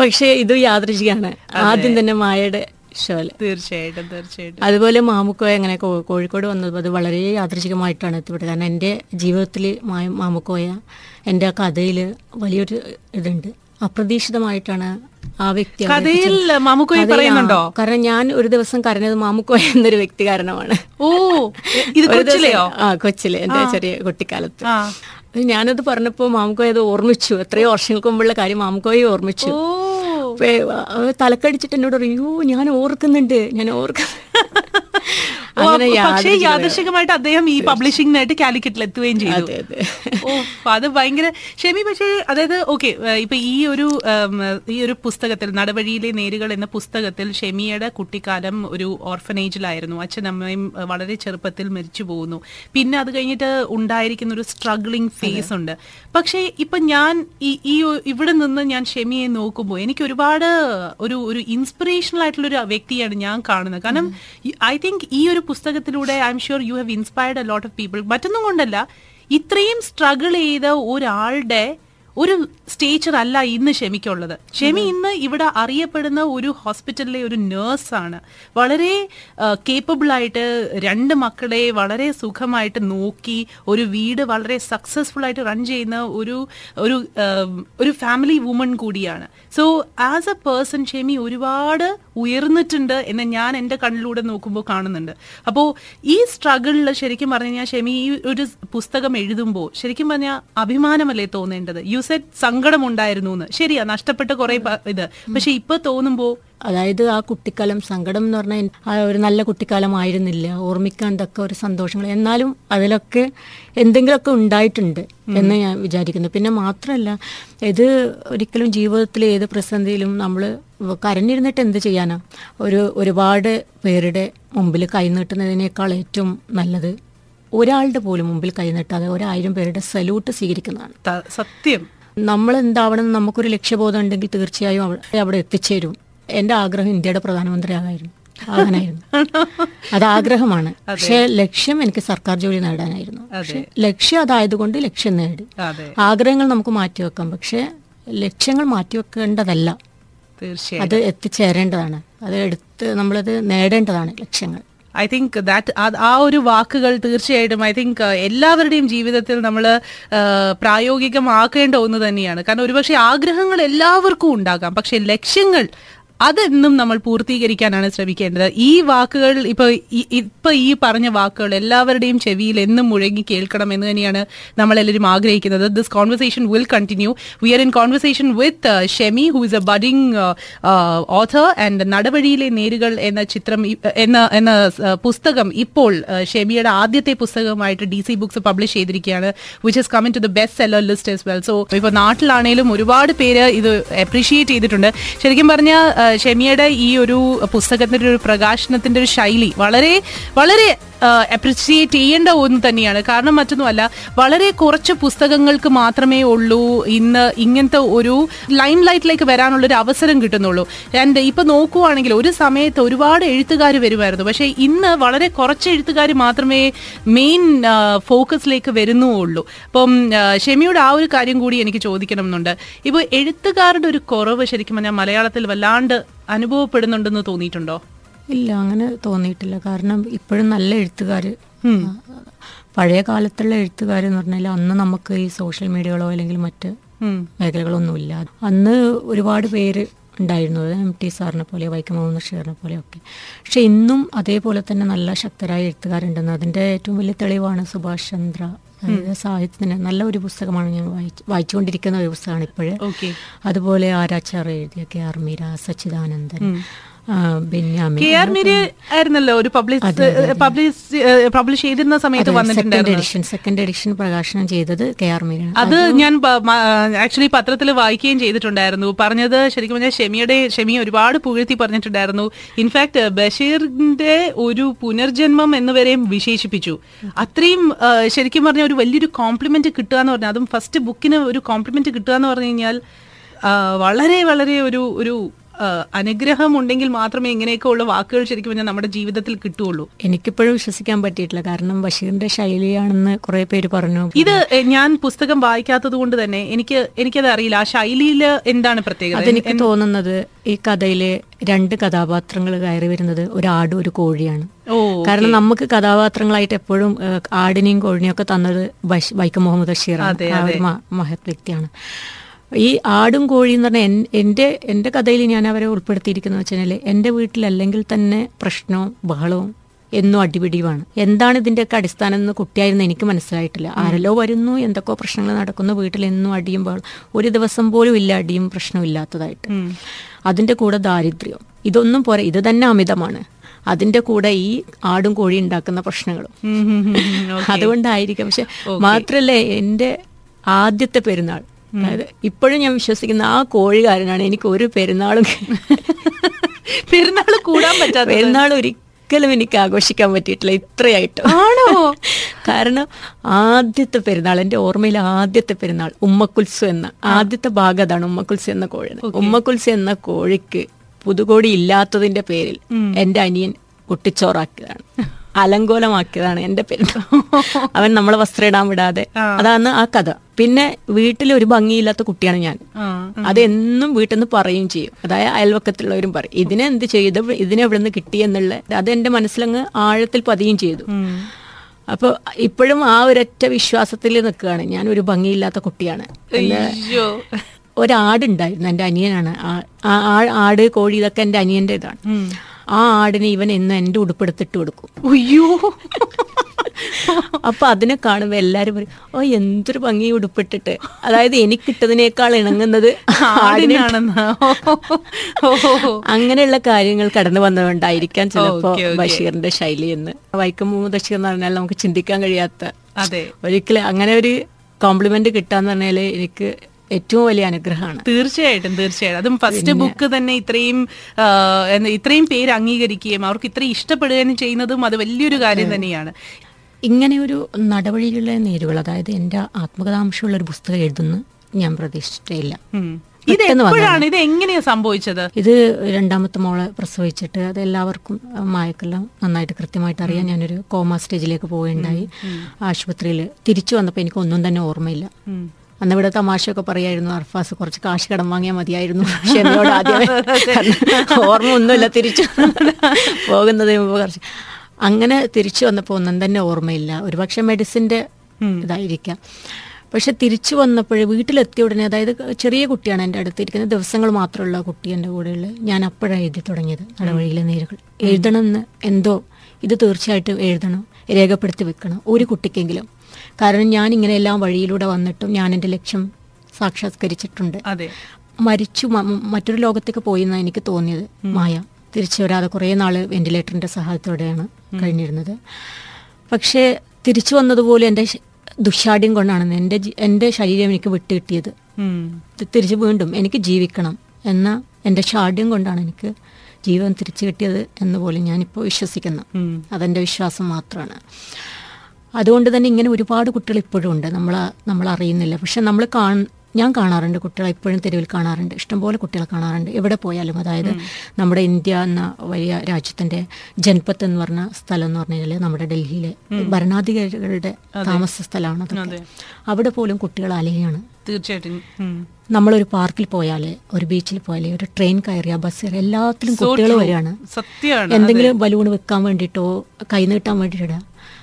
പക്ഷേ ഇത് യാദൃശികമാണ് ആദ്യം തന്നെ മായയുടെ ഷോൽ തീർച്ചയായിട്ടും തീർച്ചയായിട്ടും. അതുപോലെ മാമുക്കോയ എങ്ങനെ കോഴിക്കോട് വന്നത് അത് വളരെ യാദൃശികമായിട്ടാണ് എത്തിപ്പെട്ടത്. കാരണം എന്റെ ജീവിതത്തിൽ മാമുക്കോയ എന്റെ ആ കഥയിൽ വലിയൊരു ഇതുണ്ട്. അപ്രതീക്ഷിതമായിട്ടാണ് ആ വ്യക്തി കഥയിൽ. മാമുക്കോയ പറയുന്നുണ്ടോ? കാരണം ഞാൻ ഒരു ദിവസം കരഞ്ഞത് മാമുക്കോയ എന്നൊരു വ്യക്തി കാരണമാണ്. ഓ ഇത് കൊച്ചിലെയോ? ആ കൊച്ചിലെ എന്റെ ചെറിയ കുട്ടിക്കാലത്ത്. ഞാനത് പറഞ്ഞപ്പോ മാമുക്കോയ അത് ഓർമ്മിച്ചു. എത്രയോ വർഷങ്ങൾക്ക് മുമ്പുള്ള കാര്യം മാമുക്കോയെ ഓർമ്മിച്ചു. ഓ. തലക്കടിച്ചിട്ട് എന്നോട് പറയും "അയ്യോ, ഞാൻ ഓർക്കുന്നുണ്ട് ഞാൻ ഓർക്കുന്നു പക്ഷേ യാദൃശികമായിട്ട് അദ്ദേഹം ഈ പബ്ലിഷിംഗിനായിട്ട് കാലിക്കറ്റിൽ എത്തുകയും ചെയ്തു. ഓ അത് ഭയങ്കര ഷെമി പക്ഷേ അതായത് ഓക്കെ ഇപ്പൊ ഈ ഒരു ഈ ഒരു പുസ്തകത്തിൽ നടവഴിയിലെ നേരുകൾ എന്ന പുസ്തകത്തിൽ ഷെമിയുടെ കുട്ടിക്കാലം ഒരു ഓർഫനേജിലായിരുന്നു. അച്ഛനമ്മയും വളരെ ചെറുപ്പത്തിൽ മരിച്ചു പോകുന്നു. പിന്നെ അത് കഴിഞ്ഞിട്ട് ഉണ്ടായിരിക്കുന്ന ഒരു സ്ട്രഗ്ലിംഗ് ഫേസ് ഉണ്ട്. പക്ഷേ ഇപ്പൊ ഞാൻ ഈ ഇവിടെ നിന്ന് ഞാൻ ഷെമിയെ നോക്കുമ്പോൾ എനിക്ക് ഒരുപാട് ഒരു ഒരു ഇൻസ്പിറേഷണൽ ആയിട്ടുള്ള ഒരു വ്യക്തിയാണ് ഞാൻ കാണുന്നത്. കാരണം ഐ തിങ്ക് ഈ ഒരു പുസ്തകത്തിലൂടെ I am sure you have inspired a lot of people മറ്റൊന്നും കൊണ്ടല്ല ഇത്രയും സ്ട്രഗിൾ ചെയ്ത ഒരാളുടെ ഒരു സ്റ്റേച്ചർ അല്ല ഇന്ന് ഷെമിക്കുള്ളത്. ഷെമി ഇന്ന് ഇവിടെ അറിയപ്പെടുന്ന ഒരു ഹോസ്പിറ്റലിലെ ഒരു നേഴ്സാണ് വളരെ കേപ്പബിൾ ആയിട്ട് രണ്ട് മക്കളെ വളരെ സുഖമായിട്ട് നോക്കി ഒരു വീട് വളരെ സക്സസ്ഫുൾ ആയിട്ട് റൺ ചെയ്യുന്ന ഒരു ഒരു ഒരു ഫാമിലി വുമൺ കൂടിയാണ്. So as a person Shemi ഒരുപാട് ഉയർന്നിട്ടുണ്ട് എന്ന് ഞാൻ എന്റെ കണ്ണിലൂടെ നോക്കുമ്പോൾ കാണുന്നുണ്ട്. അപ്പോൾ ഈ സ്ട്രഗിളിൽ ശരിക്കും പറഞ്ഞു കഴിഞ്ഞാൽ ഷെമി ഈ ഒരു പുസ്തകം എഴുതുമ്പോൾ ശരിക്കും പറഞ്ഞാൽ അഭിമാനമല്ലേ തോന്നേണ്ടത്? യു സെറ്റ് സങ്കടം ഉണ്ടായിരുന്നു എന്ന് ശരിയാ നഷ്ടപ്പെട്ട കുറെ ഇത്. പക്ഷെ ഇപ്പൊ തോന്നുമ്പോ അതായത് ആ കുട്ടിക്കാലം സങ്കടം എന്ന് പറഞ്ഞാൽ ആ ഒരു നല്ല കുട്ടിക്കാലം ആയിരുന്നില്ല. ഓർമ്മിക്കാൻ തക്ക ഒരു സന്തോഷങ്ങൾ. എന്നാലും അതിലൊക്കെ എന്തെങ്കിലുമൊക്കെ ഉണ്ടായിട്ടുണ്ട് എന്ന് ഞാൻ വിചാരിക്കുന്നു. പിന്നെ മാത്രമല്ല ഇത് ഒരിക്കലും ജീവിതത്തിൽ ഏത് പ്രതിസന്ധിയിലും നമ്മൾ കരഞ്ഞിരുന്നിട്ട് എന്ത് ചെയ്യാനാ? ഒരു ഒരുപാട് പേരുടെ മുമ്പിൽ കൈനീട്ടുന്നതിനേക്കാൾ ഏറ്റവും നല്ലത് ഒരാളുടെ പോലും മുമ്പിൽ കൈനീട്ടാതെ ഒരായിരം പേരുടെ സല്യൂട്ട് സ്വീകരിക്കുന്നതാണ്. സത്യം. നമ്മൾ എന്താവണം എന്ന് നമുക്കൊരു ലക്ഷ്യബോധം ഉണ്ടെങ്കിൽ തീർച്ചയായും അവിടെ എത്തിച്ചേരും. എന്റെ ആഗ്രഹം ഇന്ത്യയുടെ പ്രധാനമന്ത്രി ആകായിരുന്നു ആകാനായിരുന്നു. അത്. ആഗ്രഹമാണ് പക്ഷെ ലക്ഷ്യം എനിക്ക് സർക്കാർ ജോലി നേടാനായിരുന്നു. പക്ഷെ ലക്ഷ്യം അതായതുകൊണ്ട് ലക്ഷ്യം നേടി. ആഗ്രഹങ്ങൾ നമുക്ക് മാറ്റിവെക്കാം പക്ഷെ ലക്ഷ്യങ്ങൾ മാറ്റിവെക്കേണ്ടതല്ല തീർച്ചയായും. അത് എത്തിച്ചേരേണ്ടതാണ്. അത് എടുത്ത് നമ്മളത് നേടേണ്ടതാണ് ലക്ഷ്യങ്ങൾ. ഐ തിങ്ക് ദാറ്റ് ആ ഒരു വാക്കുകൾ തീർച്ചയായിട്ടും ഐ തിങ്ക് എല്ലാവരുടെയും ജീവിതത്തിൽ നമ്മൾ പ്രായോഗികമാക്കേണ്ട ഒന്ന് തന്നെയാണ്. കാരണം ഒരുപക്ഷെ ആഗ്രഹങ്ങൾ എല്ലാവർക്കും ഉണ്ടാകാം. പക്ഷെ ലക്ഷ്യങ്ങൾ അതെന്നും നമ്മൾ പൂർത്തീകരിക്കാനാണ് ശ്രമിക്കേണ്ടത്. ഈ വാക്കുകൾ ഇപ്പൊ ഇപ്പൊ ഈ പറഞ്ഞ വാക്കുകൾ എല്ലാവരുടെയും ചെവിയിൽ എന്നും മുഴങ്ങി കേൾക്കണം എന്ന് തന്നെയാണ് നമ്മൾ എല്ലാവരും ആഗ്രഹിക്കുന്നത് this conversation will continue we are in conversation with Shemi who is a budding author and നടപടിയിലെ നേരുകൾ എന്ന ചിത്രം എന്ന എന്ന uh, പുസ്തകം ഇപ്പോൾ uh, ഷെമിയുടെ ആദ്യത്തെ പുസ്തകമായിട്ട് ഡി സി ബുക്സ് പബ്ലിഷ് ചെയ്തിരിക്കുകയാണ് which is coming to the best seller list as well so ഇപ്പോൾ നാട്ടിലാണേലും ഒരുപാട് പേര് ഇത് അപ്രീഷിയേറ്റ് ചെയ്തിട്ടുണ്ട്. ശരിക്കും പറഞ്ഞ ഷെമിയുടെ ഈ ഒരു പുസ്തകത്തിന്റെ ഒരു പ്രകാശനത്തിന്റെ ഒരു ശൈലി വളരെ വളരെ അപ്രിഷിയേറ്റ് ചെയ്യേണ്ട ഒന്ന് തന്നെയാണ്. കാരണം മറ്റൊന്നുമല്ല വളരെ കുറച്ച് പുസ്തകങ്ങൾക്ക് മാത്രമേ ഉള്ളൂ ഇന്ന് ഇങ്ങനത്തെ ഒരു ലൈം ലൈറ്റിലേക്ക് വരാനുള്ള ഒരു അവസരം കിട്ടുന്നുള്ളൂ. ആൻഡ് ഇപ്പൊ നോക്കുവാണെങ്കിൽ ഒരു സമയത്ത് ഒരുപാട് എഴുത്തുകാർ വരുമായിരുന്നു. പക്ഷേ ഇന്ന് വളരെ കുറച്ച് എഴുത്തുകാർ മാത്രമേ മെയിൻ ഫോക്കസിലേക്ക് വരുന്നുള്ളൂ. അപ്പം ഷെമിയുടെ ആ ഒരു കാര്യം കൂടി എനിക്ക് ചോദിക്കണം എന്നുണ്ട് ഇപ്പൊ എഴുത്തുകാരുടെ ഒരു കുറവ് ശരിക്കും പറഞ്ഞാൽ മലയാളത്തിൽ വല്ലാണ്ട് അനുഭവപ്പെടുന്നുണ്ടെന്ന് തോന്നിയിട്ടുണ്ടോ? ഇല്ല അങ്ങനെ തോന്നിയിട്ടില്ല. കാരണം ഇപ്പോഴും നല്ല എഴുത്തുകാർ പഴയ കാലത്തുള്ള എഴുത്തുകാർ എന്ന് പറഞ്ഞാൽ അന്ന് നമുക്ക് ഈ സോഷ്യൽ മീഡിയകളോ അല്ലെങ്കിൽ മറ്റ്. മേഖലകളൊന്നുമില്ല. അന്ന് ഒരുപാട് പേര് ഉണ്ടായിരുന്നു. എം ടി സാറിനെ പോലെ വൈക്കം മുഹമ്മദ് ഷീറിനെ ഒക്കെ. പക്ഷെ ഇന്നും അതേപോലെ തന്നെ നല്ല ശക്തരായ എഴുത്തുകാരുണ്ടെന്ന്. അതിന്റെ ഏറ്റവും വലിയ തെളിവാണ് സുഭാഷ് ചന്ദ്ര. അതായത് സാഹിത്യത്തിന് നല്ല ഒരു പുസ്തകമാണ് ഞാൻ വായിച്ച് വായിച്ചുകൊണ്ടിരിക്കുന്ന ഒരു പുസ്തകമാണ് ഇപ്പോഴേ. അതുപോലെ ആരാച്ചാർ എഴുതിയ K R Meera Sachidanandan. K R Meera ആയിരുന്നല്ലോ ഒരു പബ്ലിഷ് പബ്ലിഷ് പബ്ലിഷ് ചെയ്തിരുന്ന സമയത്ത് വന്നിട്ടുണ്ടായിരുന്നു. സെക്കൻഡ് എഡിഷൻ പ്രകാശനം ചെയ്തത് കെ ആർ അത് ഞാൻ ആക്ച്വലി പത്രത്തിൽ വായിക്കുകയും ചെയ്തിട്ടുണ്ടായിരുന്നു. പറഞ്ഞത് ശരിക്കും പറഞ്ഞാൽ ഷെമിയുടെ ഷെമി ഒരുപാട് പുകഴ്ത്തി പറഞ്ഞിട്ടുണ്ടായിരുന്നു. ഇൻഫാക്ട് ബഷീറിന്റെ ഒരു പുനർജന്മം എന്നുവരെയും വിശേഷിപ്പിച്ചു. അത്രയും ശരിക്കും പറഞ്ഞാൽ ഒരു വലിയൊരു കോംപ്ലിമെന്റ് കിട്ടുക എന്ന് പറഞ്ഞാൽ അതും ഫസ്റ്റ് ബുക്കിന് ഒരു കോംപ്ലിമെന്റ് കിട്ടുക എന്ന് പറഞ്ഞു കഴിഞ്ഞാൽ വളരെ വളരെ ഒരു ഒരു അനുഗ്രഹം ഉണ്ടെങ്കിൽ മാത്രമേ ഇങ്ങനെയൊക്കെ ഉള്ള വാക്കുകൾ ശരിക്കും പറഞ്ഞാൽ നമ്മുടെ ജീവിതത്തിൽ കിട്ടുള്ളൂ എനിക്കിപ്പോഴും വിശ്വസിക്കാൻ പറ്റിയിട്ടില്ല. കാരണം ബഷീറിന്റെ ശൈലിയാണെന്ന് കുറെ പേര് പറഞ്ഞു. ഇത് ഞാൻ പുസ്തകം വായിക്കാത്തത് കൊണ്ട് തന്നെ എനിക്ക് എനിക്കത് അറിയില്ല. ആ ശൈലിയിൽ എന്താണ് പ്രത്യേകത? അതെനിക്ക് തോന്നുന്നത് ഈ കഥയിലെ രണ്ട് കഥാപാത്രങ്ങൾ കയറി വരുന്നത് ഒരു ആടും ഒരു കോഴിയാണ്. ഓ കാരണം നമുക്ക് കഥാപാത്രങ്ങളായിട്ട് എപ്പോഴും ആടിനെയും കോഴിനെയും ഒക്കെ തന്നത് വൈക്കം മുഹമ്മദ് ബഷീറാണ്. മ- മഹത് വ്യക്തിയാണ്. ഈ ആടും കോഴിയും എന്ന് പറഞ്ഞാൽ എൻ- എന്റെ എന്റെ കഥയിൽ ഞാൻ അവരെ ഉൾപ്പെടുത്തിയിരിക്കുന്നത് വെച്ചാൽ എന്റെ വീട്ടിലല്ലെങ്കിൽ തന്നെ പ്രശ്നവും ബഹളവും എന്നും അടിപിടിയുമാണ്. എന്താണ് ഇതിന്റെയൊക്കെ അടിസ്ഥാനം എന്ന് കുട്ടിയായിരുന്നു എനിക്ക് മനസ്സിലായിട്ടില്ല. ആരെല്ലോ വരുന്നു എന്തൊക്കെയോ പ്രശ്നങ്ങൾ നടക്കുന്നു വീട്ടിൽ എന്നും അടിയും ബഹളം ഒരു ദിവസം പോലും ഇല്ല അടിയും പ്രശ്നവും ഇല്ലാത്തതായിട്ട്. അതിന്റെ കൂടെ ദാരിദ്ര്യം. ഇതൊന്നും പോരാ ഇത് തന്നെ അമിതമാണ്. അതിന്റെ കൂടെ ഈ ആടും കോഴി ഉണ്ടാക്കുന്ന പ്രശ്നങ്ങളും. അതുകൊണ്ടായിരിക്കും. പക്ഷെ മാത്രല്ല എന്റെ ആദ്യത്തെ പെരുന്നാൾ. അതായത് ഇപ്പോഴും ഞാൻ വിശ്വസിക്കുന്ന ആ കോഴികാരനാണ് എനിക്ക് ഒരു പെരുന്നാളും പെരുന്നാൾ കൂടാൻ പറ്റാത്ത പെരുന്നാൾ ഒരിക്കലും എനിക്ക് ആഘോഷിക്കാൻ പറ്റിയിട്ടില്ല. ഇത്രയായിട്ട്. ആണോ? കാരണം ആദ്യത്തെ പെരുന്നാൾ എന്റെ ഓർമ്മയിൽ ആദ്യത്തെ പെരുന്നാൾ ഉമ്മക്കുൽസു എന്ന ആദ്യത്തെ ഭാഗം അതാണ് ഉമ്മക്കുൽസു എന്ന കോഴി ഉമ്മക്കുൽസു എന്ന കോഴിക്ക് പുതുകോടി ഇല്ലാത്തതിന്റെ പേരിൽ എന്റെ അനിയൻ കുട്ടിച്ചോറാക്കിയതാണ് അലങ്കോലമാക്കിയതാണ് എന്റെ പേര്. അവൻ നമ്മളെ വസ്ത്രം ഇടാൻ വിടാതെ. അതാണ് ആ കഥ. പിന്നെ വീട്ടിൽ ഒരു ഭംഗിയില്ലാത്ത കുട്ടിയാണ് ഞാൻ. അതെന്നും വീട്ടിൽ നിന്ന് പറയും ചെയ്യും. അതായത് അയൽവക്കത്തുള്ളവരും പറയും ഇതിനെ എന്ത് ചെയ്തു? ഇതിനെ എവിടെ നിന്ന് കിട്ടി എന്നുള്ള അത് എന്റെ മനസ്സിലങ്ങ് ആഴത്തിൽ പതിയും ചെയ്തു. അപ്പൊ അപ്പോൾ ഇപ്പോഴും ആ ഒരൊറ്റ വിശ്വാസത്തിൽ നിൽക്കുകയാണ്. ഞാൻ ഒരു ഭംഗിയില്ലാത്ത കുട്ടിയാണ്. ഒരാടുണ്ടായിരുന്നു എന്റെ അനിയനാണ്. ആ- ആ- ആ- ആട് കോഴി ഇതൊക്കെ എന്റെ അനിയന്റെ ഇതാണ് ആ ആടിനെ ഇവൻ എന്നും എന്റെ ഉടുപ്പെടുത്തിട്ട് കൊടുക്കും. അയ്യോ. അപ്പൊ അതിനെ കാണുമ്പോൾ എല്ലാരും പറയും ഓ എന്തൊരു ഭംഗി ഉടുപ്പിട്ടിട്ട്. അതായത് എനിക്ക് എനിക്കിട്ടതിനേക്കാൾ ഇണങ്ങുന്നത് ആടിനെ ആടിനാണെന്ന്. അങ്ങനെയുള്ള കാര്യങ്ങൾ കടന്നു വന്നതുകൊണ്ടായിരിക്കാം ചിലപ്പോ. ബഷീറിന്റെ ശൈലി എന്ന്. വൈക്കം മുഹമ്മദ് ബഷീർ എന്ന് പറഞ്ഞാൽ നമുക്ക് ചിന്തിക്കാൻ കഴിയാത്ത അതെ. ഒരിക്കലും അങ്ങനെ ഒരു കോംപ്ലിമെന്റ് കിട്ടാന്ന് പറഞ്ഞാൽ എനിക്ക് ഏറ്റവും വലിയ അനുഗ്രഹമാണ്. തീർച്ചയായിട്ടും തീർച്ചയായിട്ടും. അതും ഫസ്റ്റ് ബുക്ക് തന്നെ ഇത്രയും ഇത്രയും പേര് അംഗീകരിക്കുകയും അവർക്ക് ഇത്രയും ഇഷ്ടപ്പെടുകയും ചെയ്യുന്നതും അത് വലിയൊരു കാര്യം തന്നെയാണ്. ഇങ്ങനെ ഒരു നടവഴിയിലുള്ള നേരുകൾ അതായത് എന്റെ ആത്മകഥാംശമുള്ള ഒരു പുസ്തകം എഴുതുന്ന ഞാൻ പ്രതീക്ഷിച്ചിട്ടില്ല. ഇത് എപ്പോഴാണ് ഇത് എങ്ങനെയാ സംഭവിച്ചത്? ഇത് രണ്ടാമത്തെ മോളെ പ്രസവിച്ചിട്ട് അത് എല്ലാവർക്കും മായക്കെല്ലാം നന്നായിട്ട് കൃത്യമായിട്ട് അറിയാം ഞാനൊരു കോമ സ്റ്റേജിലേക്ക് പോവുകയുണ്ടായി. ആശുപത്രിയിൽ തിരിച്ചു വന്നപ്പോൾ എനിക്ക് ഒന്നും തന്നെ ഓർമ്മയില്ല. അന്ന് ഇവിടെ തമാശയൊക്കെ പറയായിരുന്നു. അർഫാസ് കുറച്ച് കാശ് കടം വാങ്ങിയാൽ മതിയായിരുന്നു. പക്ഷെ ആദ്യമേ ആദ്യം ഓർമ്മ ഒന്നുമില്ല തിരിച്ചു പോകുന്നതിന് മുമ്പ് കുറച്ച്. അങ്ങനെ തിരിച്ചു വന്നപ്പോൾ ഒന്നും തന്നെ ഓർമ്മയില്ല. ഒരുപക്ഷെ മെഡിസിന്റെ ഇതായിരിക്കാം. പക്ഷെ തിരിച്ചു വന്നപ്പോൾ വീട്ടിലെത്തിയ ഉടനെ അതായത് ചെറിയ കുട്ടിയാണ് എന്റെ അടുത്തിരിക്കുന്ന ദിവസങ്ങൾ മാത്രമുള്ള കുട്ടി എന്റെ കൂടെയുള്ള. ഞാൻ അപ്പോഴാണ് എഴുതി തുടങ്ങിയത് നടവഴിയിലെ നേരുകൾ. എഴുതണമെന്ന് എന്തോ ഇത് തീർച്ചയായിട്ടും എഴുതണം രേഖപ്പെടുത്തി വെക്കണം. ഒരു കുട്ടിക്കെങ്കിലും. കാരണം ഞാൻ ഇങ്ങനെ എല്ലാം വഴിയിലൂടെ വന്നിട്ടും ഞാൻ എന്റെ ലക്ഷ്യം സാക്ഷാത്കരിച്ചിട്ടുണ്ട്. മരിച്ചു മറ്റൊരു ലോകത്തേക്ക് പോയി എന്നാണ് എനിക്ക് തോന്നിയത് മായ. തിരിച്ചു വരാതെ കുറേ നാൾ വെന്റിലേറ്ററിന്റെ സഹായത്തോടെയാണ് കഴിഞ്ഞിരുന്നത്. പക്ഷേ തിരിച്ചു വന്നതുപോലെ എന്റെ ശ- കൊണ്ടാണ് എന്റെ എന്റെ ശരീരം എനിക്ക് വിട്ടുകിട്ടിയത്. തിരിച്ചു വീണ്ടും എനിക്ക് ജീവിക്കണം എന്ന എന്റെ ഷാഠ്യം കൊണ്ടാണ് എനിക്ക് ജീവൻ തിരിച്ചു കിട്ടിയത് എന്ന് പോലും ഞാനിപ്പോൾ വിശ്വസിക്കുന്നു. അതെന്റെ വിശ്വാസം മാത്രമാണ് അതുകൊണ്ട് തന്നെ ഇങ്ങനെ ഒരുപാട് കുട്ടികൾ ഇപ്പോഴും ഉണ്ട്. നമ്മൾ നമ്മൾ അറിയുന്നില്ല. പക്ഷെ നമ്മൾ കാണ ഞാൻ കാണാറുണ്ട് കുട്ടികളെ ഇപ്പോഴും തെരുവിൽ കാണാറുണ്ട്. ഇഷ്ടംപോലെ കുട്ടികളെ കാണാറുണ്ട്. എവിടെ പോയാലും അതായത് നമ്മുടെ ഇന്ത്യ എന്ന വലിയ രാജ്യത്തിന്റെ ജൻപത്ത് എന്ന് പറഞ്ഞ സ്ഥലം എന്ന് പറഞ്ഞു കഴിഞ്ഞാൽ നമ്മുടെ ഡൽഹിയിലെ ഭരണാധികാരികളുടെ താമസ സ്ഥലമാണ് അവിടെ പോലും കുട്ടികൾ അലയാണ് തീർച്ചയായിട്ടും. നമ്മളൊരു പാർക്കിൽ പോയാൽ ഒരു ബീച്ചിൽ പോയാലേ ഒരു ട്രെയിൻ കയറിയ ബസ് കയറിയ എല്ലാത്തിലും കുട്ടികൾ. വരികയാണ്. എന്തെങ്കിലും ബലൂൺ വെക്കാൻ വേണ്ടിയിട്ടോ കൈ നീട്ടാൻ വേണ്ടിയിട്ടോ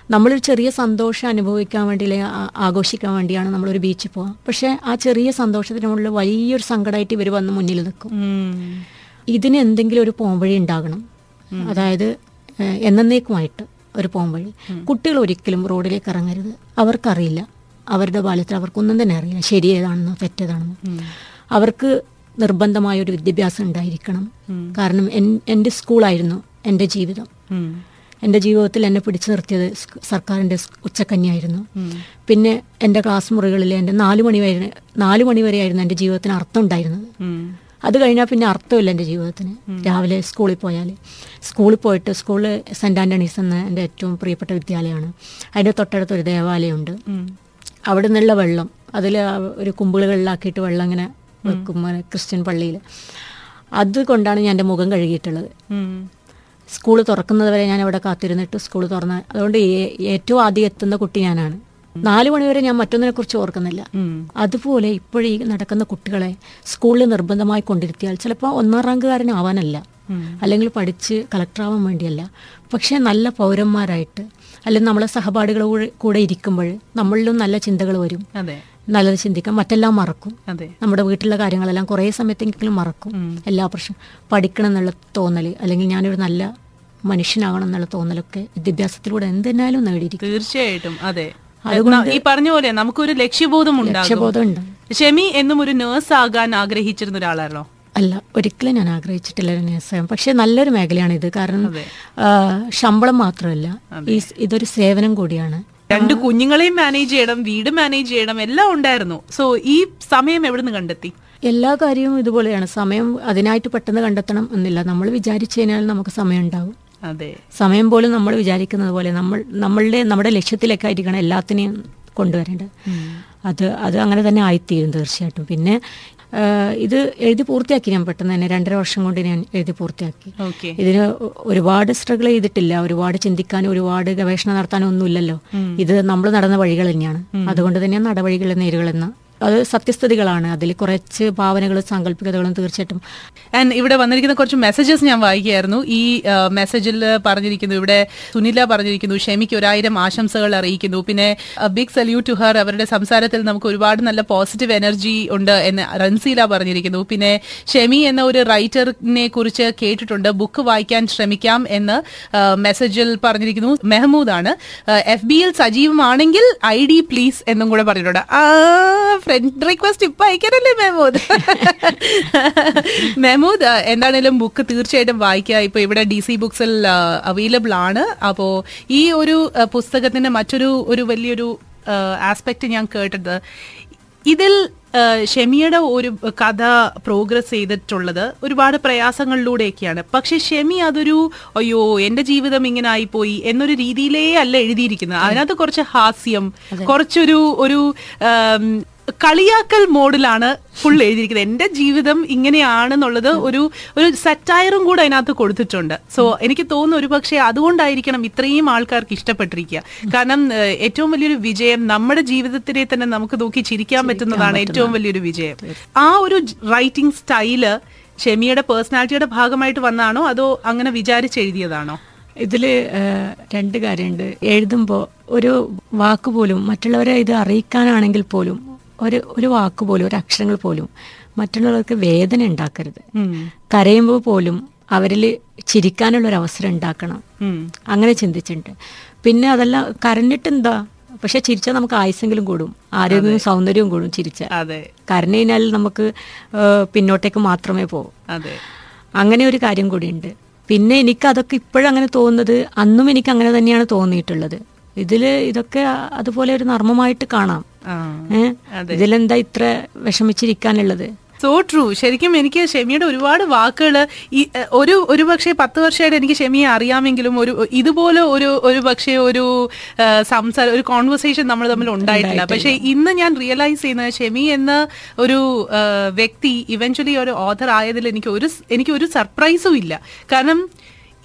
നമ്മളൊരു ചെറിയ സന്തോഷം അനുഭവിക്കാൻ വേണ്ടി അല്ലെങ്കിൽ ആഘോഷിക്കാൻ വേണ്ടിയാണ് നമ്മളൊരു ബീച്ചിൽ പോകാം പക്ഷെ ആ ചെറിയ സന്തോഷത്തിന് മുകളിൽ വലിയൊരു സങ്കടമായിട്ട് ഇവർ വന്ന് മുന്നിൽ നിൽക്കും. ഇതിന് എന്തെങ്കിലും ഒരു പോംവഴി ഉണ്ടാകണം. അതായത് എന്നേക്കുമായിട്ട് ഒരു പോംവഴി. കുട്ടികൾ ഒരിക്കലും റോഡിലേക്ക് ഇറങ്ങരുത്. അവർക്കറിയില്ല. അവരുടെ ബാല്യത്തിൽ അവർക്കൊന്നും തന്നെ അറിയില്ല. ശരി ഏതാണെന്നോ തെറ്റേതാണെന്നോ. അവർക്ക് നിർബന്ധമായ ഒരു വിദ്യാഭ്യാസം ഉണ്ടായിരിക്കണം. കാരണം എൻ- എന്റെ സ്കൂളായിരുന്നു എന്റെ ജീവിതം. എന്റെ ജീവിതത്തിൽ എന്നെ പിടിച്ചു നിർത്തിയത് സർക്കാരിന്റെ സ് ഉച്ചക്കന്യായിരുന്നു പിന്നെ എന്റെ ക്ലാസ് മുറികളിൽ എന്റെ നാല് മണി വരെ നാല് മണി വരെയായിരുന്നു എന്റെ ജീവിതത്തിന് അർത്ഥം ഉണ്ടായിരുന്നത്. അത് കഴിഞ്ഞാൽ പിന്നെ അർത്ഥമില്ല എന്റെ ജീവിതത്തിന്. രാവിലെ സ്കൂളിൽ പോയാൽ. സ്കൂളിൽ പോയിട്ട് സ്കൂളിൽ സെന്റ് ആന്റണീസ് എന്ന എന്റെ ഏറ്റവും പ്രിയപ്പെട്ട വിദ്യാലയമാണ്. അതിന്റെ തൊട്ടടുത്ത് ഒരു ദേവാലയമുണ്ട്. അവിടെ നിന്നുള്ള വെള്ളം അതിൽ ഒരു കുമ്പിളുകളിലാക്കിയിട്ട് വെള്ളം ഇങ്ങനെ വെക്കും ക്രിസ്ത്യൻ പള്ളിയിൽ. അതുകൊണ്ടാണ് ഞാൻ എന്റെ മുഖം കഴുകിയിട്ടുള്ളത്. സ്കൂൾ തുറക്കുന്നത് വരെ ഞാൻ അവിടെ കാത്തിരുന്നിട്ട് സ്കൂൾ തുറന്ന. അതുകൊണ്ട് ഏറ്റവും ആദ്യം എത്തുന്ന കുട്ടി ഞാനാണ്. നാലു മണിവരെ ഞാൻ മറ്റൊന്നിനെ കുറിച്ച് ഓർക്കുന്നില്ല. അതുപോലെ ഇപ്പോഴീ നടക്കുന്ന കുട്ടികളെ സ്കൂളിൽ നിർബന്ധമായി കൊണ്ടിരുത്തിയാൽ ചിലപ്പോൾ ഒന്നാം റാങ്കുകാരനാവാനല്ല അല്ലെങ്കിൽ പഠിച്ച് കളക്ടറാവാൻ വേണ്ടിയല്ല. പക്ഷേ നല്ല പൗരന്മാരായിട്ട് അല്ലെങ്കിൽ നമ്മളെ സഹപാഠികളുടെ കൂടെ ഇരിക്കുമ്പോൾ നമ്മളിലും നല്ല ചിന്തകൾ വരും. നല്ലത് ചിന്തിക്കാം. മറ്റെല്ലാം മറക്കും. നമ്മുടെ വീട്ടിലെ കാര്യങ്ങളെല്ലാം കുറേ സമയത്തെങ്കിലും മറക്കും. എല്ലാ പ്രശ്നം പഠിക്കണം എന്നുള്ള തോന്നൽ അല്ലെങ്കിൽ ഞാനൊരു നല്ല മനുഷ്യനാകണം എന്നുള്ള തോന്നലൊക്കെ വിദ്യാഭ്യാസത്തിലൂടെ എന്തെന്നാലും നേടിയിരിക്കും. തീർച്ചയായിട്ടും. അതെ. ഈ പറഞ്ഞ പോലെ നമുക്കൊരു ലക്ഷ്യബോധം ഉണ്ടാകും. ലക്ഷ്യബോധം ഉണ്ട്. ഷെമി എന്നും ഒരു നേഴ്സ് ആകാൻ ആഗ്രഹിച്ചിരുന്ന ഒരാളാണോ അല്ല ഒരിക്കലും ഞാൻ ആഗ്രഹിച്ചിട്ടില്ല നേഴ്സാകാൻ പക്ഷെ നല്ലൊരു മേഖലയാണ് ഇത്. കാരണം ശമ്പളം മാത്രമല്ല ഈ ഇതൊരു സേവനം കൂടിയാണ്. രണ്ട് കുഞ്ഞുങ്ങളെയും മാനേജ് ചെയ്യണം വീട് മാനേജ് ചെയ്യണം എല്ലാം ഉണ്ടായിരുന്നു. സോ ഈ സമയം എവിടുന്ന് കണ്ടെത്തി? എല്ലാ കാര്യവും ഇതുപോലെയാണ്. സമയം അതിനായിട്ട് പെട്ടെന്ന് കണ്ടെത്തണം എന്നില്ല. നമ്മൾ വിചാരിച്ചു കഴിഞ്ഞാൽ നമുക്ക് സമയം ഉണ്ടാവും അതെ. സമയം പോലും നമ്മൾ വിചാരിക്കുന്നത് പോലെ നമ്മൾ നമ്മളുടെ നമ്മുടെ ലക്ഷ്യത്തിലൊക്കെ ആയിരിക്കണം എല്ലാത്തിനെയും കൊണ്ടുവരേണ്ടത്. അത് അത് അങ്ങനെ തന്നെ ആയിത്തീരും തീർച്ചയായിട്ടും. പിന്നെ ഇത് എഴുതി പൂർത്തിയാക്കി ഞാൻ പെട്ടെന്ന് തന്നെ രണ്ടര വർഷം കൊണ്ട് ഞാൻ എഴുതി പൂർത്തിയാക്കി. ഇതിന് ഒരുപാട് സ്ട്രഗിൾ ചെയ്തിട്ടില്ല. ഒരുപാട് ചിന്തിക്കാനും ഒരുപാട് ഗവേഷണം നടത്താനും ഒന്നുമില്ലല്ലോ. ഇത് നമ്മൾ നടന്ന വഴികൾ തന്നെയാണ്. അതുകൊണ്ട് തന്നെ നടവഴികൾ നേരുകൾ എന്ന അത് സത്യസ്ഥിതികളാണ്. അതിൽ കുറച്ച് ഭാവനകളും സാങ്കല്പികതകളും തീർച്ചയായിട്ടും. ആൻഡ് ഇവിടെ വന്നിരിക്കുന്ന കുറച്ച് മെസ്സേജസ് ഞാൻ വായിക്കുകയായിരുന്നു. ഈ മെസ്സേജിൽ പറഞ്ഞിരിക്കുന്നു ഇവിടെ സുനില പറഞ്ഞിരിക്കുന്നു ഷെമിക്ക് ഒരായിരം ആശംസകൾ അറിയിക്കുന്നു. പിന്നെ ബിഗ് സല്യൂട്ട് ടു ഹർ അവരുടെ സംസാരത്തിൽ നമുക്ക് ഒരുപാട് നല്ല പോസിറ്റീവ് എനർജി ഉണ്ട് എന്ന് റൻസീല പറഞ്ഞിരിക്കുന്നു. പിന്നെ ഷെമി എന്ന ഒരു റൈറ്ററിനെ കുറിച്ച് കേട്ടിട്ടുണ്ട്. ബുക്ക് വായിക്കാൻ ശ്രമിക്കാം എന്ന് മെസ്സേജിൽ പറഞ്ഞിരിക്കുന്നു. മെഹമ്മൂദാണ് എഫ് ബിയിൽ സജീവമാണെങ്കിൽ ഐ ഡി പ്ലീസ് എന്നും കൂടെ പറഞ്ഞിട്ടുണ്ട്. ഫ്രണ്ട് റിക്വസ്റ്റ് ഇപ്പൊ അയക്കാനല്ലേ മെഹമൂദ് മെഹമൂദ് എന്താണേലും ബുക്ക് തീർച്ചയായിട്ടും വായിക്കുക. ഇപ്പൊ ഇവിടെ ഡി സി ബുക്സിൽ അവൈലബിൾ ആണ്. അപ്പോ ഈ ഒരു പുസ്തകത്തിന്റെ മറ്റൊരു ഒരു വലിയൊരു ആസ്പെക്ട് ഞാൻ കേട്ടത്. ഇതിൽ ഷെമിയുടെ ഒരു കഥ പ്രോഗ്രസ് ചെയ്തിട്ടുള്ളത് ഒരുപാട് പ്രയാസങ്ങളിലൂടെയൊക്കെയാണ്. പക്ഷെ ഷെമി അതൊരു അയ്യോ എന്റെ ജീവിതം ഇങ്ങനെ ആയിപ്പോയി എന്നൊരു രീതിയിലേ അല്ല എഴുതിയിരിക്കുന്നത്. അതിനകത്ത് കുറച്ച് ഹാസ്യം കുറച്ചൊരു ഒരു കളിയാക്കൽ മോഡിലാണ് ഫുൾ എഴുതിയിരിക്കുന്നത്. എന്റെ ജീവിതം ഇങ്ങനെയാണെന്നുള്ളത് ഒരു ഒരു സറ്റയറും കൂടെ അതിനകത്ത് കൊടുത്തിട്ടുണ്ട്. സോ എനിക്ക് തോന്നുന്നു ഒരു പക്ഷേ അതുകൊണ്ടായിരിക്കണം ഇത്രയും ആൾക്കാർക്ക് ഇഷ്ടപ്പെട്ടിരിക്കുക. കാരണം ഏറ്റവും വലിയൊരു വിജയം നമ്മുടെ ജീവിതത്തിനെ തന്നെ നമുക്ക് നോക്കി ചിരിക്കാൻ പറ്റുന്നതാണ് ഏറ്റവും വലിയൊരു വിജയം. ആ ഒരു റൈറ്റിംഗ് സ്റ്റൈൽ ഷെമിയുടെ പേഴ്സണാലിറ്റിയുടെ ഭാഗമായിട്ട് വന്നാണോ? അതോ അങ്ങനെ വിചാരിച്ചെഴുതിയതാണോ ഇതിൽ രണ്ട് കാര്യമുണ്ട്. എഴുതുമ്പോൾ ഒരു വാക്ക് പോലും മറ്റുള്ളവരെ ഇത് അറിയിക്കാനാണെങ്കിൽ പോലും ഒരു ഒരു വാക്ക് പോലും ഒരു അക്ഷരങ്ങൾ പോലും മറ്റുള്ളവർക്ക് വേദന ഉണ്ടാക്കരുത്. കരയുമ്പോൾ പോലും അവരിൽ ചിരിക്കാനുള്ള ഒരു അവസരം ഉണ്ടാക്കണം. അങ്ങനെ ചിന്തിച്ചിട്ടുണ്ട്. പിന്നെ അതല്ല കരഞ്ഞിട്ട് എന്താ? പക്ഷെ ചിരിച്ചാൽ നമുക്ക് ആയുസെങ്കിലും കൂടും. ആരോഗ്യവും സൗന്ദര്യവും കൂടും ചിരിച്ച കരഞ്ഞു കഴിഞ്ഞാൽ നമുക്ക് പിന്നോട്ടേക്ക് മാത്രമേ പോകൂ അങ്ങനെ ഒരു കാര്യം കൂടിയുണ്ട്. പിന്നെ എനിക്ക് അതൊക്കെ ഇപ്പോഴങ്ങനെ അങ്ങനെ തോന്നുന്നത് അന്നും എനിക്ക് അങ്ങനെ തന്നെയാണ് തോന്നിയിട്ടുള്ളത്. ഇതിൽ ഇതൊക്കെ അതുപോലെ ഒരു നർമ്മമായിട്ട് കാണാം. ഇതിലെന്താ ഇത്ര വിഷമിച്ചിരിക്കാനുള്ളത്? സോ ട്രൂ ശരിക്കും എനിക്ക് ഷെമിയുടെ ഒരുപാട് വാക്കുകൾ ഈ ഒരു ഒരു പക്ഷേ പത്ത് വർഷമായിട്ട് എനിക്ക് ഷെമിയെ അറിയാമെങ്കിലും ഒരു ഇതുപോലെ ഒരു ഒരു പക്ഷേ ഒരു സംസാര ഒരു കോൺവെർസേഷൻ നമ്മൾ തമ്മിൽ ഉണ്ടായിട്ടില്ല. പക്ഷേ ഇന്ന് ഞാൻ റിയലൈസ് ചെയ്യുന്നത് ഷെമി എന്ന ഒരു വ്യക്തി ഇവഞ്ച്വലി ഒരു ഓഥർ ആയതിൽ എനിക്ക് ഒരു എനിക്ക് ഒരു സർപ്രൈസും ഇല്ല. കാരണം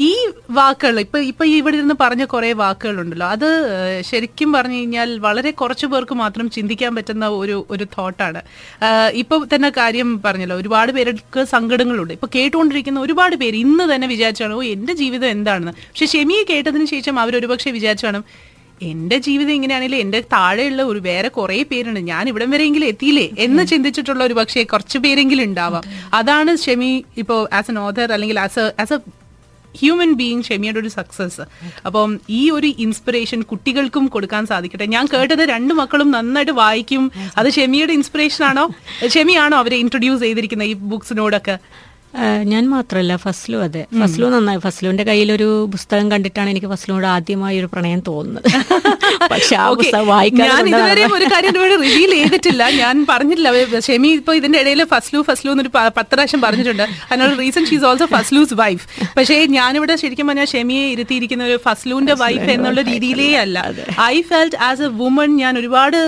ഈ വാക്കുകൾ ഇപ്പൊ ഇപ്പൊ ഇവിടെ ഇരുന്ന് പറഞ്ഞ കുറെ വാക്കുകളുണ്ടല്ലോ. അത് ശരിക്കും പറഞ്ഞു കഴിഞ്ഞാൽ വളരെ കുറച്ചു പേർക്ക് മാത്രം ചിന്തിക്കാൻ പറ്റുന്ന ഒരു ഒരു തോട്ടാണ് ഇപ്പൊ തന്നെ കാര്യം പറഞ്ഞല്ലോ. ഒരുപാട് പേർക്ക് സങ്കടങ്ങളുണ്ട്. ഇപ്പൊ കേട്ടുകൊണ്ടിരിക്കുന്ന ഒരുപാട് പേര് ഇന്ന് തന്നെ വിചാരിച്ചാണ് ഓ എന്റെ ജീവിതം എന്താണെന്ന്. പക്ഷെ ഷെമിയെ കേട്ടതിന് ശേഷം അവർ ഒരുപക്ഷെ വിചാരിച്ചാണ് എന്റെ ജീവിതം ഇങ്ങനെയാണെങ്കിൽ എന്റെ താഴെയുള്ള ഒരു വേറെ കുറെ പേരുണ്ട്. ഞാൻ ഇവിടം വരെയെങ്കിലും എത്തിയില്ലേ? എന്ന് ചിന്തിച്ചിട്ടുള്ള ഒരു പക്ഷേ കുറച്ച് പേരെങ്കിലും ഉണ്ടാവാം. അതാണ് ഷെമി ഇപ്പോ ആസ് എൻ ഓഥർ അല്ലെങ്കിൽ as as a human being ഷെമിയുടെ ഒരു സക്സസ് അപ്പം ഈ ഒരു ഇൻസ്പിറേഷൻ കുട്ടികൾക്കും കൊടുക്കാൻ സാധിക്കട്ടെ. ഞാൻ കേട്ടത് രണ്ട് മക്കളും നന്നായിട്ട് വായിക്കും. അത് ഷെമിയുടെ ഇൻസ്പിറേഷൻ ആണോ? ഷെമിയാണോ അവരെ ഇൻട്രൊഡ്യൂസ് ചെയ്തിരിക്കുന്നത് ഈ ബുക്സിനോടൊക്കെ ഞാൻ മാത്രമല്ല ഫസ്ലു അതെ. ഫസ്ലു നന്നായി. ഫസ്ലുവിന്റെ കയ്യിലൊരു പുസ്തകം കണ്ടിട്ടാണ് എനിക്ക് ഫസ്ലുവിനോട് ആദ്യമായി ഒരു പ്രണയം തോന്നുന്നത്. പക്ഷെ ആ. പുസ്തകം ഇതുവരെ ഒരു കാര്യം റിവീൽ ചെയ്തിട്ടില്ല. ഞാൻ പറഞ്ഞിട്ടില്ല. ഷെമി ഇപ്പൊ ഇതിന്റെ ഇടയിൽ ഫസ്ലു ഫസ്ലു എന്നൊരു പത്ത് പ്രാവശ്യം പറഞ്ഞിട്ടുണ്ട്. അതിനുള്ള reason she's also Fazlu's wife പക്ഷേ ഞാനിവിടെ ശരിക്കും പറഞ്ഞാൽ ഷെമിയെ ഇരുത്തിയിരിക്കുന്ന ഒരു ഫസ്ലുവിന്റെ വൈഫ് എന്നുള്ള രീതിയിലേ അല്ല. I felt as a woman ഞാൻ ഒരുപാട്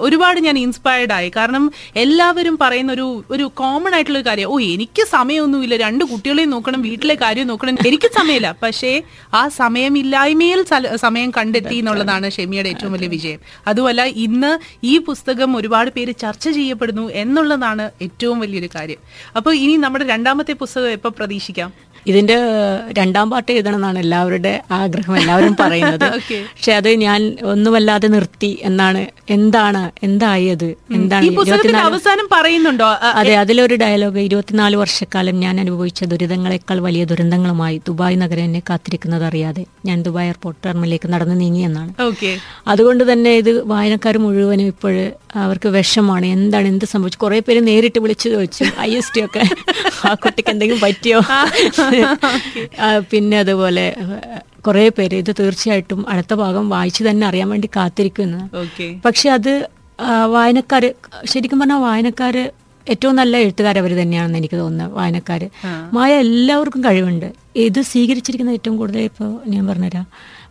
ഒരുപാട് ഞാൻ ഇൻസ്പയർഡ് ആയി. കാരണം എല്ലാവരും പറയുന്ന ഒരു ഒരു കോമൺ ആയിട്ടുള്ള ഒരു കാര്യം ഓ എനിക്ക് സമയമൊന്നുമില്ല. രണ്ട് കുട്ടികളെയും നോക്കണം വീട്ടിലെ കാര്യം നോക്കണം. എനിക്ക് സമയമില്ല. പക്ഷേ ആ സമയമില്ലായ്മയിൽ സമയം കണ്ടെത്തി എന്നുള്ളതാണ് ഷെമിയുടെ ഏറ്റവും വലിയ വിജയം. അതുമല്ല ഇന്ന് ഈ പുസ്തകം ഒരുപാട് പേര് ചർച്ച ചെയ്യപ്പെടുന്നു എന്നുള്ളതാണ് ഏറ്റവും വലിയൊരു കാര്യം. അപ്പോൾ ഇനി നമ്മുടെ രണ്ടാമത്തെ പുസ്തകം എപ്പോൾ പ്രതീക്ഷിക്കാം? ഇതിന്റെ രണ്ടാം പാട്ട് എഴുതണം എന്നാണ് എല്ലാവരുടെ ആഗ്രഹം എല്ലാവരും പറയുന്നത്. പക്ഷെ അത് ഞാൻ ഒന്നുമല്ലാതെ നിർത്തി എന്നാണ്. എന്താണ് എന്തായത് എന്താണ് അവസാനം പറയുന്നുണ്ടോ? അതെ അതിലൊരു ഡയലോഗ് ഇരുപത്തിനാല് വർഷക്കാലം ഞാൻ അനുഭവിച്ച ദുരിതങ്ങളെക്കാൾ വലിയ ദുരന്തങ്ങളുമായി ദുബായ് നഗരം എന്നെ കാത്തിരിക്കുന്നത് അറിയാതെ ഞാൻ ദുബായ് എയർപോർട്ട് ടെർമിലേക്ക് നടന്നു നീങ്ങി എന്നാണ്. ഓക്കെ അതുകൊണ്ട് തന്നെ ഇത് വായനക്കാർ മുഴുവനും ഇപ്പോൾ അവർക്ക് വിഷമാണ്. എന്താണ് എന്ത് സംഭവിച്ചു? കുറെ പേര് നേരിട്ട് വിളിച്ചു ചോദിച്ചു ഐ എസ് ടി ഒക്കെ ആ കുട്ടിക്ക് എന്തെങ്കിലും പറ്റിയോ? പിന്നെ അതുപോലെ കുറെ പേര് ഇത് തീർച്ചയായിട്ടും അടുത്ത ഭാഗം വായിച്ചു തന്നെ അറിയാൻ വേണ്ടി കാത്തിരിക്കുന്നു. ഓക്കെ. പക്ഷെ അത് വായനക്കാര് ശരിക്കും പറഞ്ഞാൽ വായനക്കാര് ഏറ്റവും നല്ല എഴുത്തുകാർ അവർ തന്നെയാണെന്ന് എനിക്ക് തോന്നുന്നത് വായനക്കാര്. മായ എല്ലാവർക്കും കഴിവുണ്ട്. ഇത് സ്വീകരിച്ചിരിക്കുന്ന ഏറ്റവും കൂടുതൽ ഇപ്പോൾ ഞാൻ പറഞ്ഞുതരാം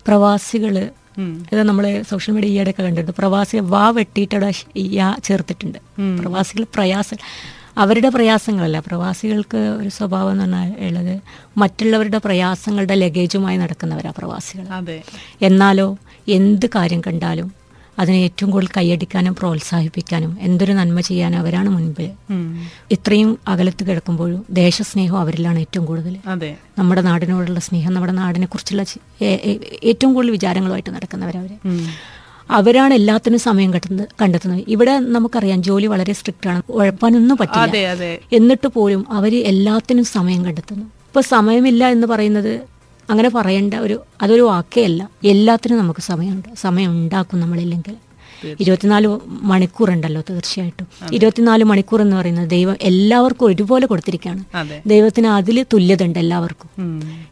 പ്രവാസികൾ. ഇത് നമ്മൾ സോഷ്യൽ മീഡിയ ഈയിടെയൊക്കെ കണ്ടിട്ടുണ്ട്. പ്രവാസികൾ വാ വെട്ടിയിട്ടവിടെ യാ ചേർത്തിട്ടുണ്ട്. പ്രവാസികൾ പ്രയാസം അവരുടെ പ്രയാസങ്ങളല്ല. പ്രവാസികൾക്ക് ഒരു സ്വഭാവം എന്ന് പറഞ്ഞാൽ ഉള്ളത് മറ്റുള്ളവരുടെ പ്രയാസങ്ങളുടെ ലഗേജുമായി നടക്കുന്നവരാണ് പ്രവാസികൾ. അതെ. എന്നാലോ എന്ത് കാര്യം കണ്ടാലും അതിനെ ഏറ്റവും കൂടുതൽ കൈയടിക്കാനും പ്രോത്സാഹിപ്പിക്കാനും എന്തൊരു നന്മ ചെയ്യാനും അവരാണ് മുൻപിൽ. ഇത്രയും അകലത്ത് കിടക്കുമ്പോഴും ദേശസ്നേഹം അവരിലാണ് ഏറ്റവും കൂടുതൽ. നമ്മുടെ നാടിനോടുള്ള സ്നേഹം നമ്മുടെ നാടിനെ കുറിച്ചുള്ള ഏറ്റവും കൂടുതൽ വിചാരങ്ങളുമായിട്ട് നടക്കുന്നവരവര്. ഉം. അവരാണ് എല്ലാത്തിനും സമയം കണ്ടെത്തുന്നത് കണ്ടെത്തുന്നത്. ഇവിടെ നമുക്കറിയാം ജോലി വളരെ സ്ട്രിക്റ്റ് ആണ്. ഉഴപ്പാനൊന്നും പറ്റില്ല. എന്നിട്ട് പോലും അവർ എല്ലാത്തിനും സമയം കണ്ടെത്തുന്നു. ഇപ്പൊ സമയമില്ല എന്ന് പറയുന്നത് അങ്ങനെ പറയേണ്ട ഒരു അതൊരു വാക്കേയല്ല. എല്ലാത്തിനും നമുക്ക് സമയമുണ്ട്. സമയം ഉണ്ടാക്കും നമ്മളില്ലെങ്കിൽ ഇരുപത്തിനാല് മണിക്കൂർ ഉണ്ടല്ലോ തീർച്ചയായിട്ടും. ഇരുപത്തിനാല് മണിക്കൂർ എന്ന് പറയുന്നത് ദൈവം എല്ലാവർക്കും ഒരുപോലെ കൊടുത്തിരിക്കുകയാണ്. ദൈവത്തിന് അതിൽ തുല്യത ഉണ്ട് എല്ലാവർക്കും.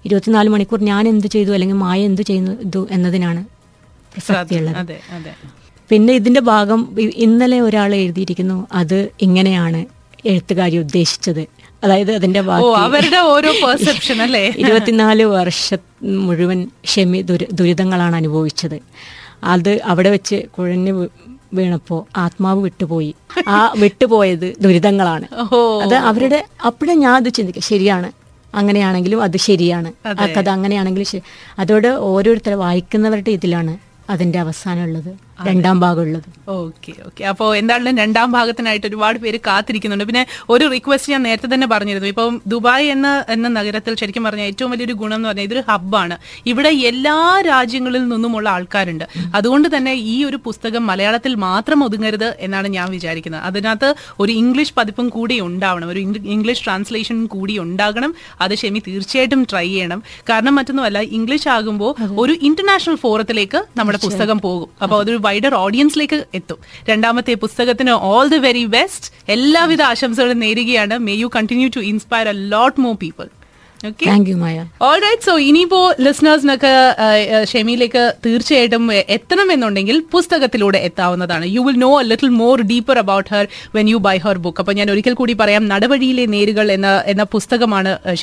ഇരുപത്തിനാല് മണിക്കൂർ ഞാൻ എന്ത് ചെയ്തു അല്ലെങ്കിൽ മായ എന്ത് ചെയ്യുന്നു എന്നതിനാണ് പ്രസക്തിയുള്ളത് പിന്നെ ഇതിന്റെ ഭാഗം ഇന്നലെ ഒരാൾ എഴുതിയിരിക്കുന്നു അത് ഇങ്ങനെയാണ് എഴുത്തുകാരി ഉദ്ദേശിച്ചത്. അതായത് അതിന്റെ അവരുടെ ഓരോ പെർസെപ്ഷൻ അല്ലേ? ഇരുപത്തിനാല് വർഷ മുഴുവൻ ഷെമി ദുരിതങ്ങളാണ് അനുഭവിച്ചത്. അത് അവിടെ വെച്ച് കുഴഞ്ഞു വീണപ്പോ ആത്മാവ് വിട്ടുപോയി. ആ വിട്ടുപോയത് ദുരിതങ്ങളാണ്. അത് അവരുടെ അപ്പോഴേ ഞാൻ അത് ചിന്തിക്കും ശരിയാണ്. അങ്ങനെയാണെങ്കിലും അത് ശരിയാണ്. ആ കഥ അങ്ങനെയാണെങ്കിലും ശരി. അതോടെ ഓരോരുത്തരെ വായിക്കുന്നവരുടെ ഇതിലാണ് അതിന്റെ അവസാനം ഉള്ളത്. രണ്ടാം ഭാഗമുള്ളത്. Okay okay. അപ്പോൾ എന്തായാലും രണ്ടാം ഭാഗത്തിനായിട്ട് ഒരുപാട് പേര് കാത്തിരിക്കുന്നുണ്ട്. പിന്നെ ഒരു റിക്വസ്റ്റ് ഞാൻ നേരത്തെ തന്നെ പറഞ്ഞിരുന്നു. ഇപ്പം ദുബായ് എന്ന എന്ന നഗരത്തിൽ ശരിക്കും പറഞ്ഞാൽ ഏറ്റവും വലിയൊരു ഗുണം എന്ന് പറഞ്ഞാൽ ഇതൊരു ഹബ്ബാണ് ഇവിടെ എല്ലാ രാജ്യങ്ങളിൽ നിന്നുമുള്ള ആൾക്കാരുണ്ട്. അതുകൊണ്ട് തന്നെ ഈ ഒരു പുസ്തകം മലയാളത്തിൽ മാത്രം ഒതുങ്ങരുത് എന്നാണ് ഞാൻ വിചാരിക്കുന്നത്. അതിനകത്ത് ഒരു ഇംഗ്ലീഷ് പതിപ്പും കൂടി ഉണ്ടാവണം. ഒരു ഇംഗ്ലീഷ് ട്രാൻസ്ലേഷൻ കൂടി ഉണ്ടാകണം. അത് ഷെമി തീർച്ചയായിട്ടും ട്രൈ ചെയ്യണം. കാരണം മറ്റൊന്നുമല്ല ഇംഗ്ലീഷ് ആകുമ്പോൾ ഒരു ഇന്റർനാഷണൽ ഫോറത്തിലേക്ക് നമ്മുടെ പുസ്തകം പോകും. അപ്പോൾ അതൊരു വൈഡർ ഓഡിയൻസിലേക്ക് എത്തും. രണ്ടാമത്തെ പുസ്തകത്തിന് ഓൾ ദി വെരി ബെസ്റ്റ് എല്ലാവിധ ആശംസകളും നേരുകയാണ്. May you continue to inspire a lot more people so ഇനിയിപ്പോ ലിസണേഴ്സിനൊക്കെ ഷെമിയിലേക്ക് തീർച്ചയായിട്ടും എത്തണം എന്നുണ്ടെങ്കിൽ പുസ്തകത്തിലൂടെ എത്താവുന്നതാണ്. You will know a little more deeper about her when you buy her book അപ്പൊ ഞാൻ ഒരിക്കൽ കൂടി പറയാം നടപടിയിലെ നേരുകൾ എന്ന എന്ന പുസ്തകമാണ്